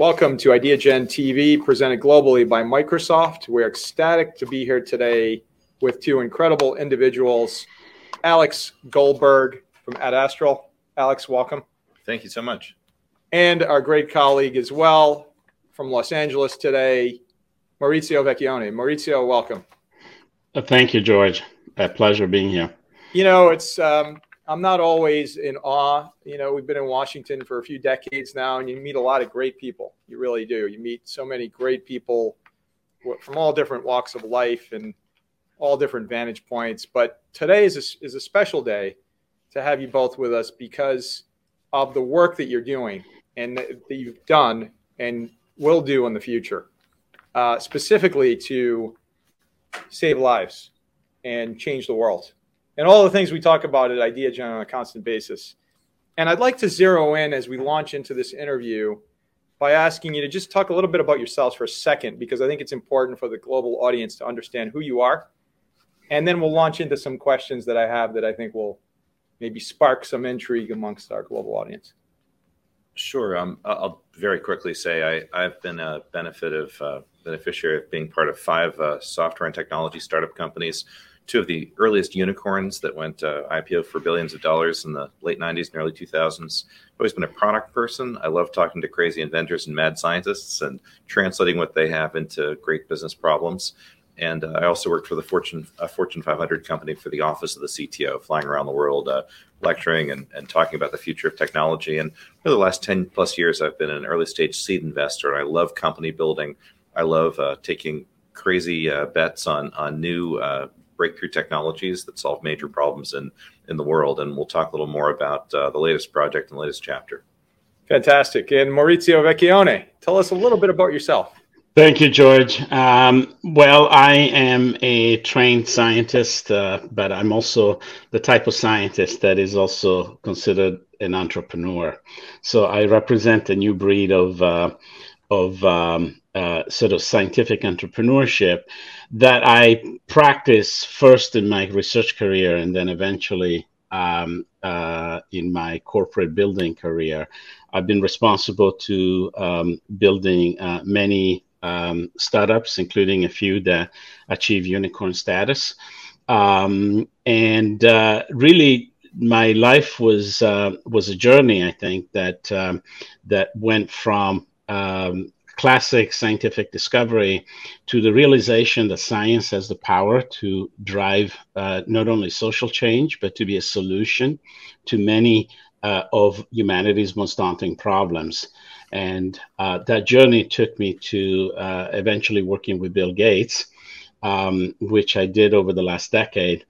Welcome to IdeaGen TV, presented globally by Microsoft. We're ecstatic to be here today with two incredible individuals, Alex Goldberg from AdAstral. Alex, welcome. Thank you so much. And our great colleague as well from Los Angeles today, Maurizio Vecchione. Maurizio, welcome. Thank you, George. A pleasure being here. You know, it's um, I'm not always in awe. You know, we've been in Washington for a few decades now, and you meet a lot of great people. You really do. You meet so many great people from all different walks of life and all different vantage points. But today is a, is a special day to have you both with us because of the work that you're doing and that you've done and will do in the future, uh, specifically to save lives and change the world and all the things we talk about at IdeaGen on a constant basis. And I'd like to zero in as we launch into this interview by asking you to just talk a little bit about yourselves for a second, because I think it's important for the global audience to understand who you are. And then we'll launch into some questions that I have that I think will maybe spark some intrigue amongst our global audience. Sure. Um, I'll very quickly say I, have been a benefit of uh, beneficiary of being part of five uh, software and technology startup companies two of the earliest unicorns that went uh, IPO for billions of dollars in the late 90s and early 2000s. I've always been a product person. I love talking to crazy inventors and mad scientists and translating what they have into great business problems. And uh, I also worked for the Fortune uh, Fortune 500 company for the office of the CTO, flying around the world, uh, lecturing and, and talking about the future of technology. And for the last 10 plus years, I've been an early stage seed investor. I love company building. I love uh, taking crazy bets on on new breakthrough technologies that solve major problems in in the world. And we'll talk a little more about uh, the latest project and latest chapter. Fantastic. And Maurizio Vecchione, tell us a little bit about yourself. Thank you, George. Um, well, I am a trained scientist, uh, but I'm also the type of scientist that is also considered an entrepreneur. So I represent a new breed of uh, of um, uh, sort of scientific entrepreneurship that I practice first in my research career and then eventually um, uh, in my corporate building career. I've been responsible to um, building uh, many um, startups, including a few that achieve unicorn status. Um, and uh, really, my life was uh, was a journey. I think that um, that went from um, classic scientific discovery to the realization that science has the power to drive uh, not only social change, but to be a solution to many uh, of humanity's most daunting problems. And uh, that journey took me to uh, eventually working with Bill Gates, um, which I did over the last decade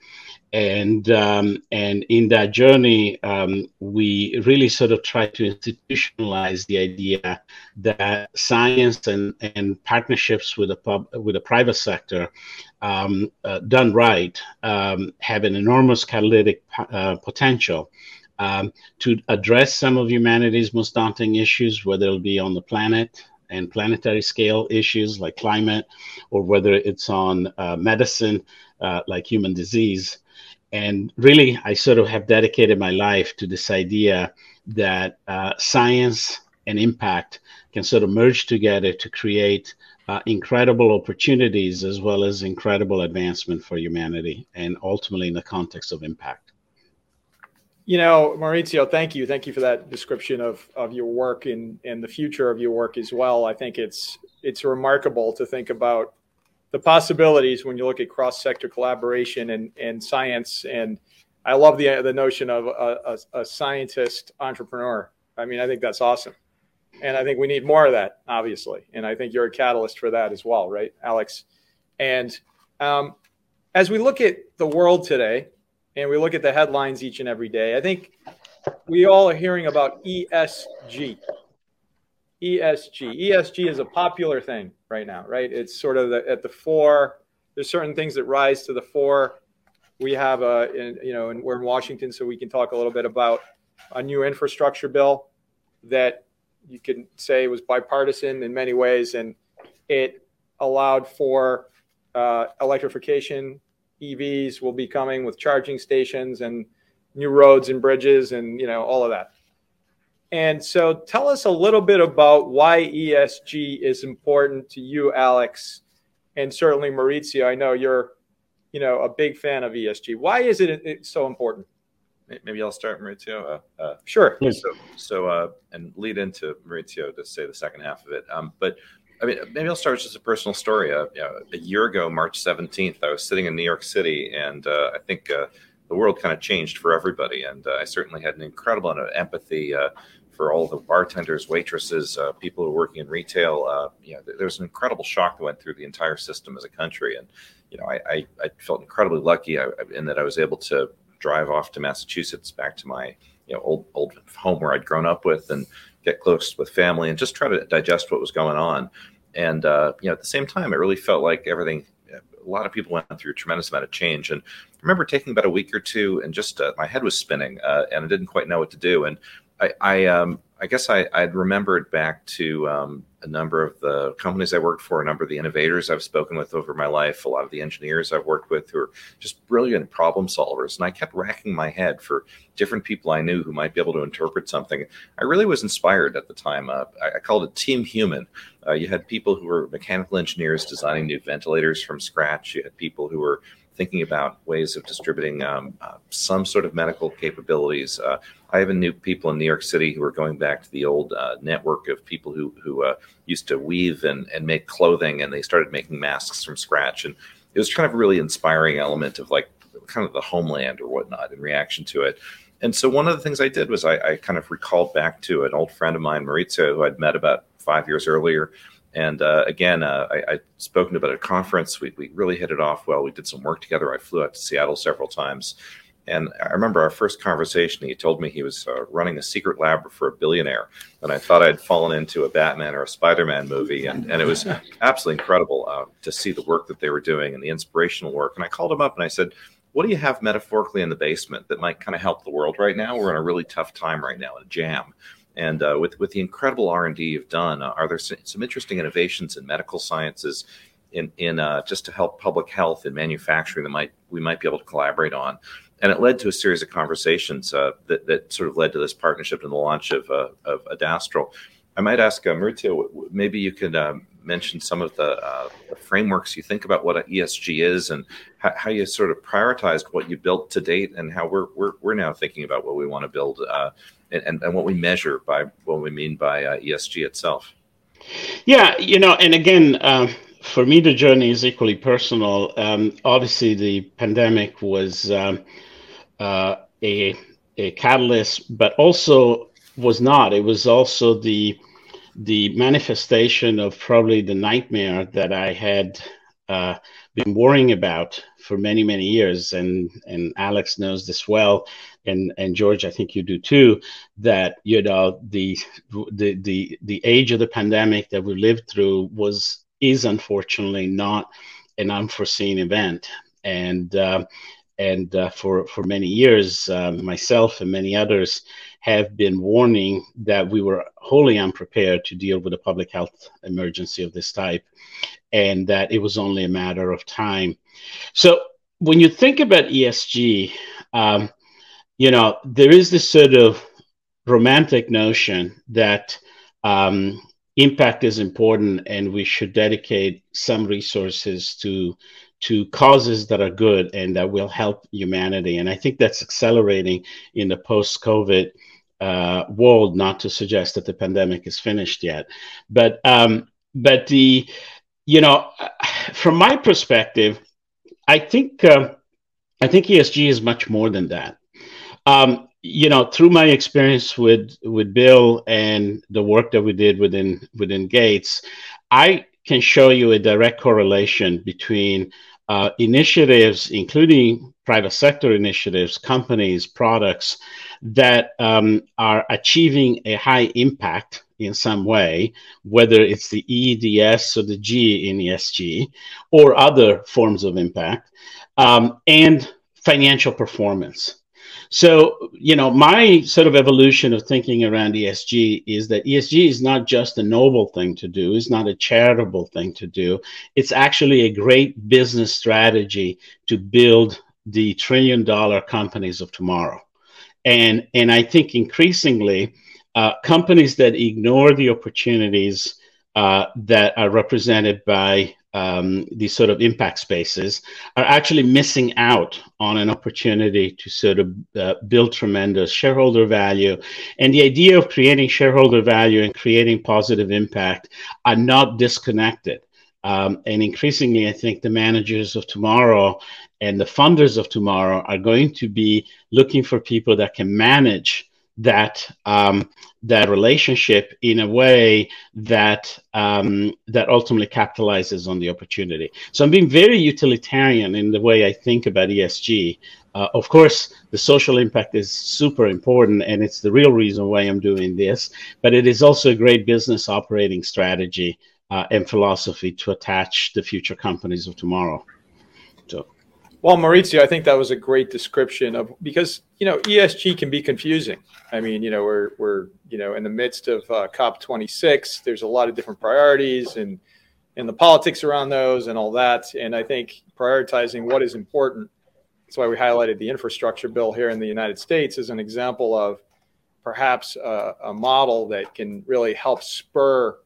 and um, and in that journey, um, we really sort of try to institutionalize the idea that science and, and partnerships with the pub with the private sector, um, uh, done right, um, have an enormous catalytic uh, potential. Um, to address some of humanity's most daunting issues, whether it'll be on the planet and planetary scale issues like climate, or whether it's on uh, medicine uh, like human disease, and really, I sort of have dedicated my life to this idea that uh, science and impact can sort of merge together to create uh, incredible opportunities as well as incredible advancement for humanity, and ultimately in the context of impact. You know, Maurizio, thank you. Thank you for that description of, of your work and, and the future of your work as well. I think it's it's remarkable to think about the possibilities when you look at cross sector collaboration and, and science. And I love the, the notion of a, a, a, scientist entrepreneur. I mean, I think that's awesome. And I think we need more of that, obviously. And I think you're a catalyst for that as well, right, Alex? And um, as we look at the world today and we look at the headlines each and every day, I think we all are hearing about ESG, ESG. ESG is a popular thing right now, right? It's sort of the, at the fore. There's certain things that rise to the fore. We have a, in, you know, and we're in Washington, so we can talk a little bit about a new infrastructure bill that you can say was bipartisan in many ways, and it allowed for uh, electrification. EVs will be coming with charging stations and new roads and bridges, and you know all of that. And so tell us a little bit about why ESG is important to you, Alex, and certainly Maurizio. I know you're, you know, a big fan of ESG. Why is it so important? Maybe I'll start, Maurizio. Uh, uh, sure. So, so uh, and lead into Maurizio to say the second half of it. Um, but I mean, maybe I'll start with just a personal story. Uh, you know, a year ago, March 17th, I was sitting in New York City, and uh, I think uh, the world kind of changed for everybody. And I certainly had an incredible amount of empathy for all the bartenders, waitresses, uh, people who are working in retail. Uh, you know, there was an incredible shock that went through the entire system as a country, and you know, I, I, I felt incredibly lucky uh, in that I was able to drive off to Massachusetts, back to my you know old old home where I'd grown up with, and get close with family, and just try to digest what was going on. And uh, you know, at the same time, it really felt like everything a lot of people went through a tremendous amount of change. And I remember taking about a week or two, and just uh, my head was spinning, uh, and I didn't quite know what to do. And I, I, um, I guess I, I'd remembered back to um, a number of the companies I worked for, a number of the innovators I've spoken with over my life, a lot of the engineers I've worked with who are just brilliant problem solvers. And I kept racking my head for different people I knew who might be able to interpret something. I really was inspired at the time. Uh, I, I, called it Team Human. Uh, you had people who were mechanical engineers designing new ventilators from scratch. You had people who were thinking about ways of distributing um, uh, some sort of medical capabilities. Uh, I even knew people in New York City who were going back to the old uh, network of people who who uh, used to weave and, and make clothing, and they started making masks from scratch. And it was kind of a really inspiring element of like kind of the homeland or whatnot in reaction to it. And so one of the things I did was I, I kind of recalled back to an old friend of mine, Maurizio, who I'd met about five years earlier and uh, again, uh, I, I spoken about at a conference. We, we really hit it off well. We did some work together. I flew out to Seattle several times. And I remember our first conversation. He told me he was uh, running a secret lab for a billionaire, and I thought I'd fallen into a Batman or a Spider-Man movie, and, and it was absolutely incredible uh, to see the work that they were doing and the inspirational work. And I called him up and I said, "What do you have metaphorically in the basement that might kind of help the world right now? We're in a really tough time right now, a jam." And uh, with with the incredible R and D you've done, uh, are there some interesting innovations in medical sciences, in in uh, just to help public health and manufacturing that might we might be able to collaborate on? And it led to a series of conversations uh, that that sort of led to this partnership and the launch of uh, of AdAstral. I might ask uh, maybe you could um, mention some of the, uh, the, frameworks you think about what an ESG is and how, how, you sort of prioritized what you built to date and how we're, we're, we're now thinking about what we want to build uh, and, and what we measure by what we mean by uh, ESG itself. Yeah, you know, and again, uh, for me, the journey is equally personal. Um, obviously, the pandemic was um, uh, a a catalyst, but also was not. It was also the the manifestation of probably the nightmare that I had uh, been worrying about for many many years, and and Alex knows this well. And and George, I think you do too, that you know the the the the age of the pandemic that we lived through was is unfortunately not an unforeseen event, and uh, and uh, for for many years, uh, myself and many others have been warning that we were wholly unprepared to deal with a public health emergency of this type, and that it was only a matter of time. So when you think about ESG, um, you know, there is this sort of romantic notion that um, impact is important and we should dedicate some resources to to causes that are good and that will help humanity. And I think that's accelerating in the post-COVID uh, world. Not to suggest that the pandemic is finished yet, but um, but the you know, from my perspective, I think uh, I think ESG is much more than that. Um, you know, through my experience with with Bill and the work that we did within within Gates, I can show you a direct correlation between uh, initiatives, including private sector initiatives, companies, products that um, are achieving a high impact in some way, whether it's the EDS or the G in ESG or other forms of impact, um, and financial performance. So, you know, my sort of evolution of thinking around ESG is that ESG is not just a noble thing to do, it's not a charitable thing to do. It's actually a great business strategy to build the trillion dollar companies of tomorrow. And, and I think increasingly, uh, companies that ignore the opportunities uh, that are represented by um, these sort of impact spaces are actually missing out on an opportunity to sort of uh, build tremendous shareholder value. And the idea of creating shareholder value and creating positive impact are not disconnected. Um, and increasingly, I think the managers of tomorrow and the funders of tomorrow are going to be looking for people that can manage that um, that relationship in a way that um, that ultimately capitalizes on the opportunity. So I'm being very utilitarian in the way I think about ESG. Uh, of course, the social impact is super important, and it's the real reason why I'm doing this. But it is also a great business operating strategy uh, and philosophy to attach the future companies of tomorrow. So. Well, Maurizio, I think that was a great description of because you know ESG can be confusing. I mean, you know, we're we're you know in the midst of uh, COP26. There's a lot of different priorities and and the politics around those and all that. And I think prioritizing what is important. That's why we highlighted the infrastructure bill here in the United States as an example of perhaps a, a model that can really help spur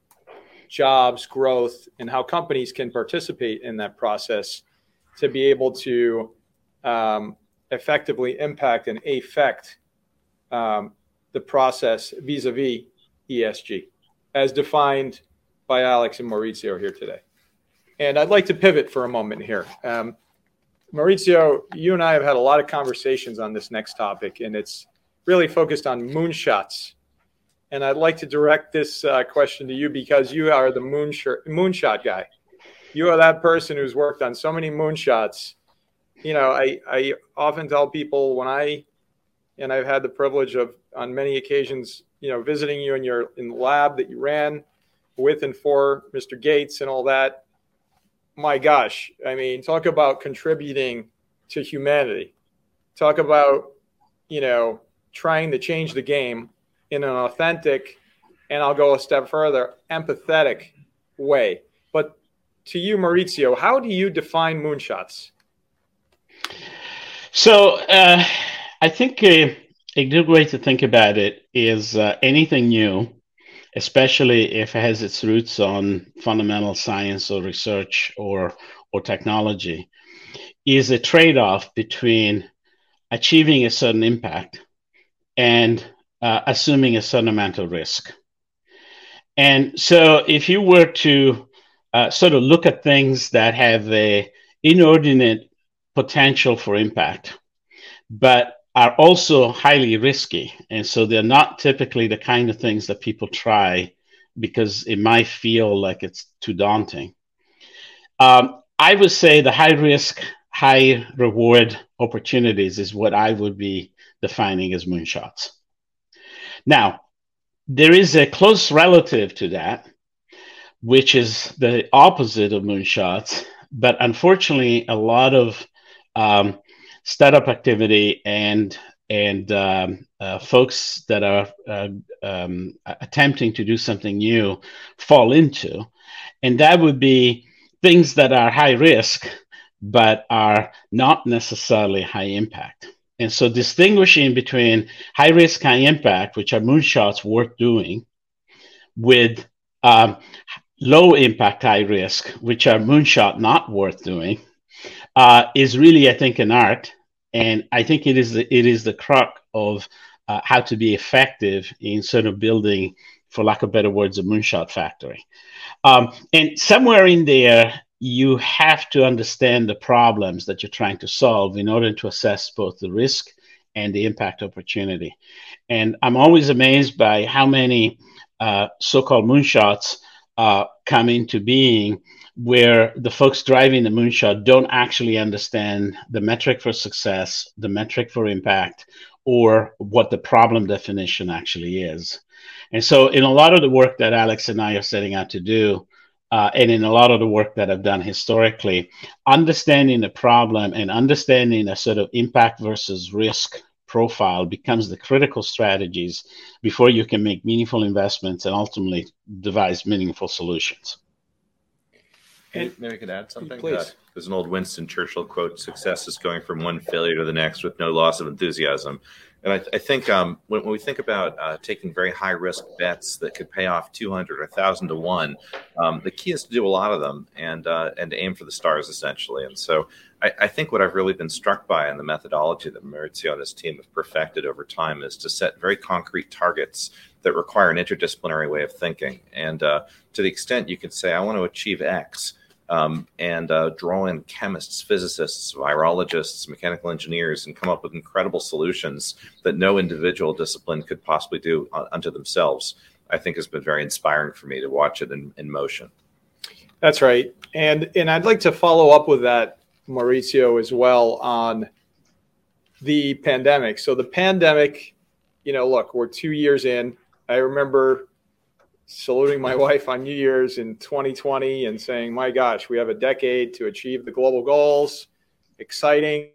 jobs growth and how companies can participate in that process to be able to um, effectively impact and affect um, the process vis-a-vis ESG, as defined by Alex and Maurizio here today. And I'd like to pivot for a moment here. Um, Maurizio, you and I have had a lot of conversations on this next topic, and it's really focused on moonshots. And I'd like to direct this uh, question to you because you are the moonshot, moonshot guy you are that person who's worked on so many moonshots. You know, I, I often tell people when I, and I've had the privilege of on many occasions, you know, visiting you in your in the lab that you ran with and for Mr. Gates and all that. My gosh, I mean, talk about contributing to humanity. Talk about, you know, trying to change the game in an authentic, and I'll go a step further, empathetic way. To you, Maurizio, how do you define moonshots? So uh, I think a, a, good way to think about it is uh, anything new, especially if it has its roots on fundamental science or research or or technology, is a trade-off between achieving a certain impact and uh, assuming a certain amount of risk. And so, if you were to uh, sort of look at things that have a inordinate potential for impact, but are also highly risky. And so they're not typically the kind of things that people try because it might feel like it's too daunting. Um, I would say the high risk, high reward opportunities is what I would be defining as moonshots. Now, there is a close relative to that, which is the opposite of moonshots. But unfortunately, a lot of um, startup activity and and um, uh, folks that are uh, um, attempting to do something new fall into, and that would be things that are high risk but are not necessarily high impact. And so, distinguishing between high risk, high impact, which are moonshots worth doing, with um, low impact, high risk, which are moonshot not worth doing, uh, is really, I think, an art. And I think it is the, it is the crux of uh, how to be effective in sort of building, for lack of better words, a moonshot factory. Um, and somewhere in there, you have to understand the problems that you're trying to solve in order to assess both the risk and the impact opportunity. And I'm always amazed by how many uh, so called moonshots uh, come into being where the folks driving the moonshot don't actually understand the metric for success, the metric for impact, or what the problem definition actually is. And so, in a lot of the work that Alex and I are setting out to do, uh, and in a lot of the work that I've done historically, understanding the problem and understanding a sort of impact versus risk profile becomes the critical strategies before you can make meaningful investments and ultimately devise meaningful solutions. And maybe I could add something. Please. Uh, there's an old Winston Churchill quote: "Success is going from one failure to the next with no loss of enthusiasm." And I, I think um, when, when, we think about uh, taking very high risk bets that could pay off 200 or 1,000 to one, um, the key is to do a lot of them and uh, and aim for the stars essentially. And so I, I, think what I've really been struck by in the methodology that Maurizio and his team have perfected over time is to set very concrete targets that require an interdisciplinary way of thinking. And uh, to the extent you can say, I want to achieve X um, and uh, draw in chemists, physicists, virologists, mechanical engineers, and come up with incredible solutions that no individual discipline could possibly do unto themselves. I think has been very inspiring for me to watch it in, in motion. That's right, and and I'd like to follow up with that, Maurizio, as well on the pandemic. So the pandemic, you know, look, we're two years in. I remember saluting my wife on New Year's in 2020 and saying, "My gosh, we have a decade to achieve the global goals. Exciting."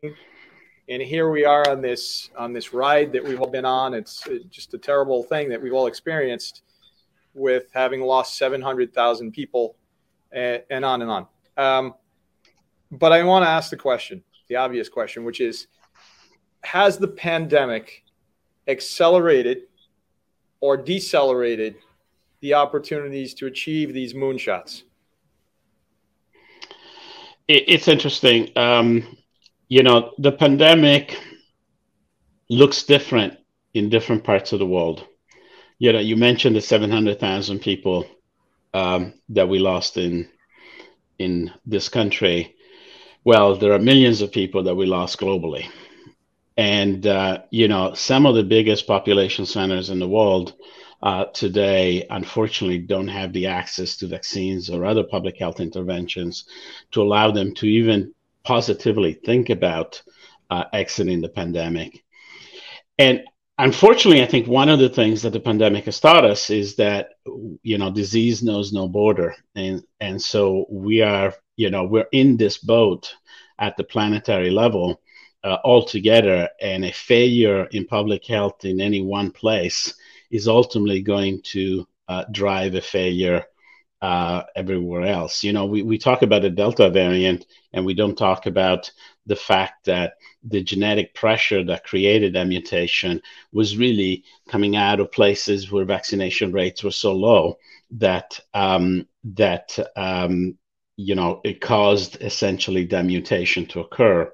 And here we are on this on this ride that we've all been on. It's just a terrible thing that we've all experienced with having lost 700,000 people and, and, on and on. Um, but I want to ask the question, the obvious question, which is, has the pandemic accelerated or decelerated the opportunities to achieve these moonshots? It's interesting. Um, you know, the pandemic looks different in different parts of the world. You know, you mentioned the 700,000 people um, that we lost in in this country. Well, there are millions of people that we lost globally. And, uh, you know, some of the biggest population centers in the world uh, today, unfortunately, don't have the access to vaccines or other public health interventions to allow them to even positively think about uh, exiting the pandemic. And unfortunately, I think one of the things that the pandemic has taught us is that you know disease knows no border, and and so we are you know we're in this boat at the planetary level uh, all together, and a failure in public health in any one place is ultimately going to uh, drive a failure uh, everywhere else. You know, we, we talk about the Delta variant and we don't talk about the fact that the genetic pressure that created that mutation was really coming out of places where vaccination rates were so low that um, that um, you know it caused essentially that mutation to occur.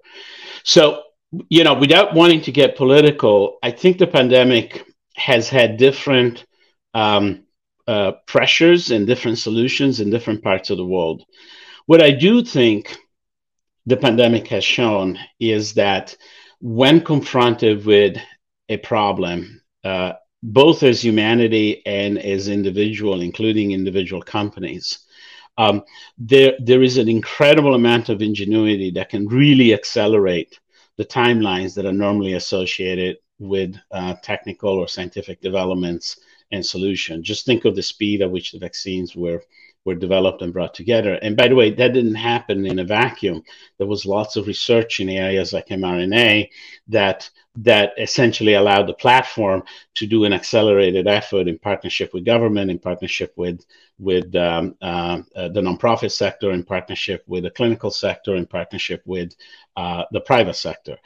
So you know, without wanting to get political, I think the pandemic has had different um, uh, pressures and different solutions in different parts of the world. What I do think the pandemic has shown is that when confronted with a problem, uh, both as humanity and as individual, including individual companies, um, there there is an incredible amount of ingenuity that can really accelerate the timelines that are normally associated with uh, technical or scientific developments and solutions. Just think of the speed at which the vaccines were were developed and brought together. And by the way, that didn't happen in a vacuum. There was lots of research in areas like mRNA that that essentially allowed the platform to do an accelerated effort in partnership with government, in partnership with with um, uh, uh, the nonprofit sector, in partnership with the clinical sector, in partnership with uh, the private sector.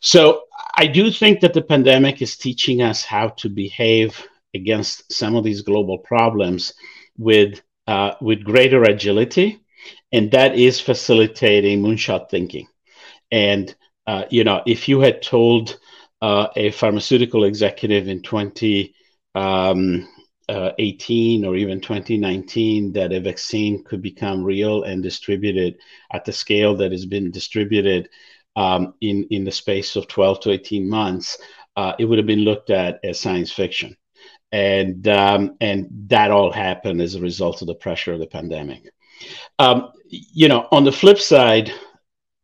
So I do think that the pandemic is teaching us how to behave against some of these global problems with uh, with greater agility, and that is facilitating moonshot thinking. And uh, you know, if you had told uh, a pharmaceutical executive in 2018 um, uh, or even 2019 that a vaccine could become real and distributed at the scale that has been distributed um, in in the space of 12 to 18 months, uh, it would have been looked at as science fiction and um, and that all happened as a result of the pressure of the pandemic. Um, you know, on the flip side,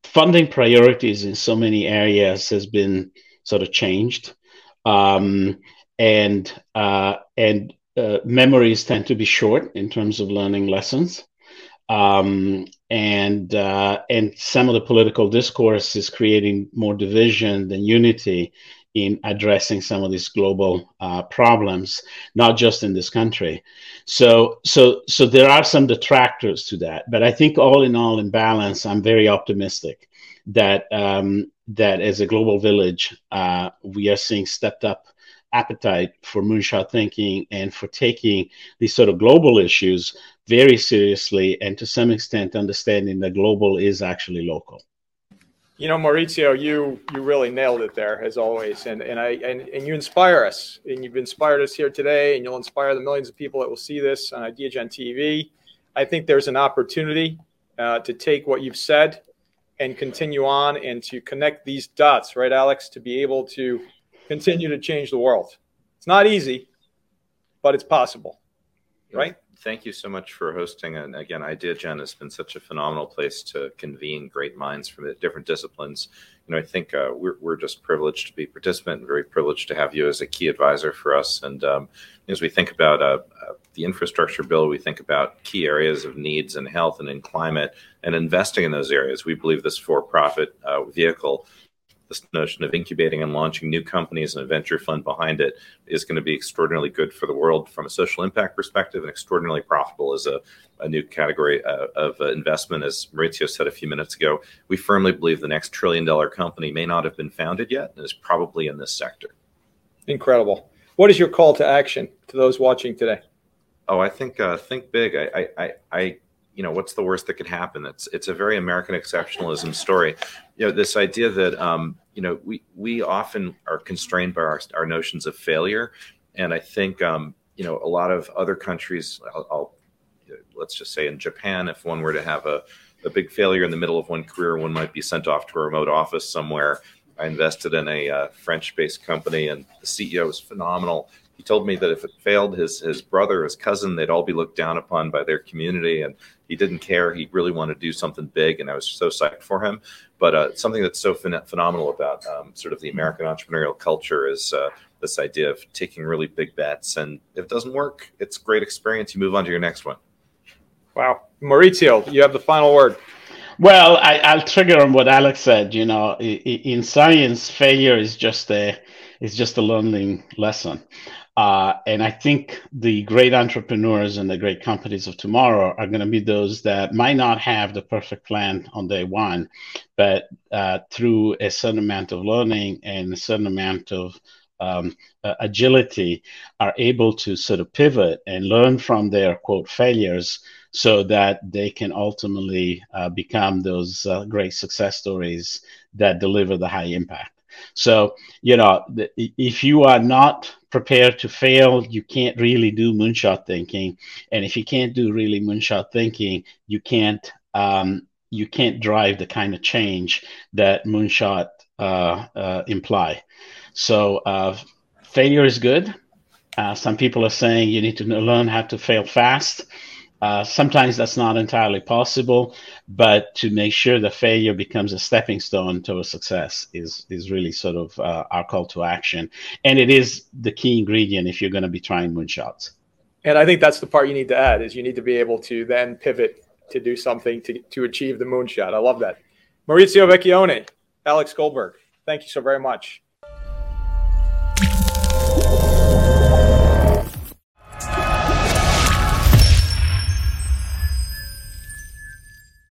funding priorities in so many areas has been sort of changed, um, and uh, and uh, memories tend to be short in terms of learning lessons. Um, and uh, and some of the political discourse is creating more division than unity in addressing some of these global uh, problems, not just in this country. So, so, so there are some detractors to that, but I think all in all, in balance, I'm very optimistic that um, that as a global village, uh, we are seeing stepped up appetite for moonshot thinking and for taking these sort of global issues very seriously, and to some extent, understanding that global is actually local. You know, Maurizio, you you really nailed it there as always, and and I and, and you inspire us, and you've inspired us here today, and you'll inspire the millions of people that will see this on IdeaGen TV. I think there's an opportunity uh, to take what you've said and continue on and to connect these dots, right, Alex, to be able to continue to change the world. It's not easy, but it's possible, right? Thank you so much for hosting. And again, IdeaGen has been such a phenomenal place to convene great minds from different disciplines. You know, I think uh, we're, we're just privileged to be participant and very privileged to have you as a key advisor for us. And um, as we think about uh, uh, the infrastructure bill, we think about key areas of needs in health and in climate and investing in those areas. We believe this for-profit uh, vehicle this notion of incubating and launching new companies and a venture fund behind it is going to be extraordinarily good for the world from a social impact perspective and extraordinarily profitable as a, a new category uh, of uh, investment. As Maurizio said a few minutes ago, we firmly believe the next trillion dollar company may not have been founded yet and is probably in this sector. Incredible. What is your call to action to those watching today? Oh, I think uh, think big. I, I, I you know what's the worst that could happen it's it's a very american exceptionalism story you know this idea that um, you know we we often are constrained by our, our notions of failure. And i think um, you know a lot of other countries I'll, I'll, let's just say in japan if one were to have a, a big failure in the middle of one career one might be sent off to a remote office somewhere. I invested in a uh, french based company and the ceo was phenomenal he told me that if it failed, his his brother, his cousin, they'd all be looked down upon by their community, and he didn't care. He really wanted to do something big, and I was so psyched for him. But uh, something that's so phen- phenomenal about um, sort of the American entrepreneurial culture is uh, this idea of taking really big bets, and if it doesn't work, it's great experience. You move on to your next one. Wow, Maurizio, you have the final word. Well, I, will trigger on what Alex said. You know, in science, failure is just a is just a learning lesson. Uh, and I think the great entrepreneurs and the great companies of tomorrow are going to be those that might not have the perfect plan on day one, but uh, through a certain amount of learning and a certain amount of um, uh, agility, are able to sort of pivot and learn from their quote failures so that they can ultimately uh, become those uh, great success stories that deliver the high impact. So, you know, if you are not prepared to fail, you can't really do moonshot thinking. And if you can't do really moonshot thinking, you can't um, you can't drive the kind of change that moonshot uh, uh, imply. So, uh, failure is good. Uh, some people are saying you need to learn how to fail fast. Uh, sometimes that's not entirely possible, but to make sure the failure becomes a stepping stone to a success is is really sort of uh, our call to action, and it is the key ingredient if you're going to be trying moonshots. And I think that's the part you need to add is you need to be able to then pivot to do something to to achieve the moonshot. I love that. Maurizio Vecchione, Alex Goldberg, thank you so very much.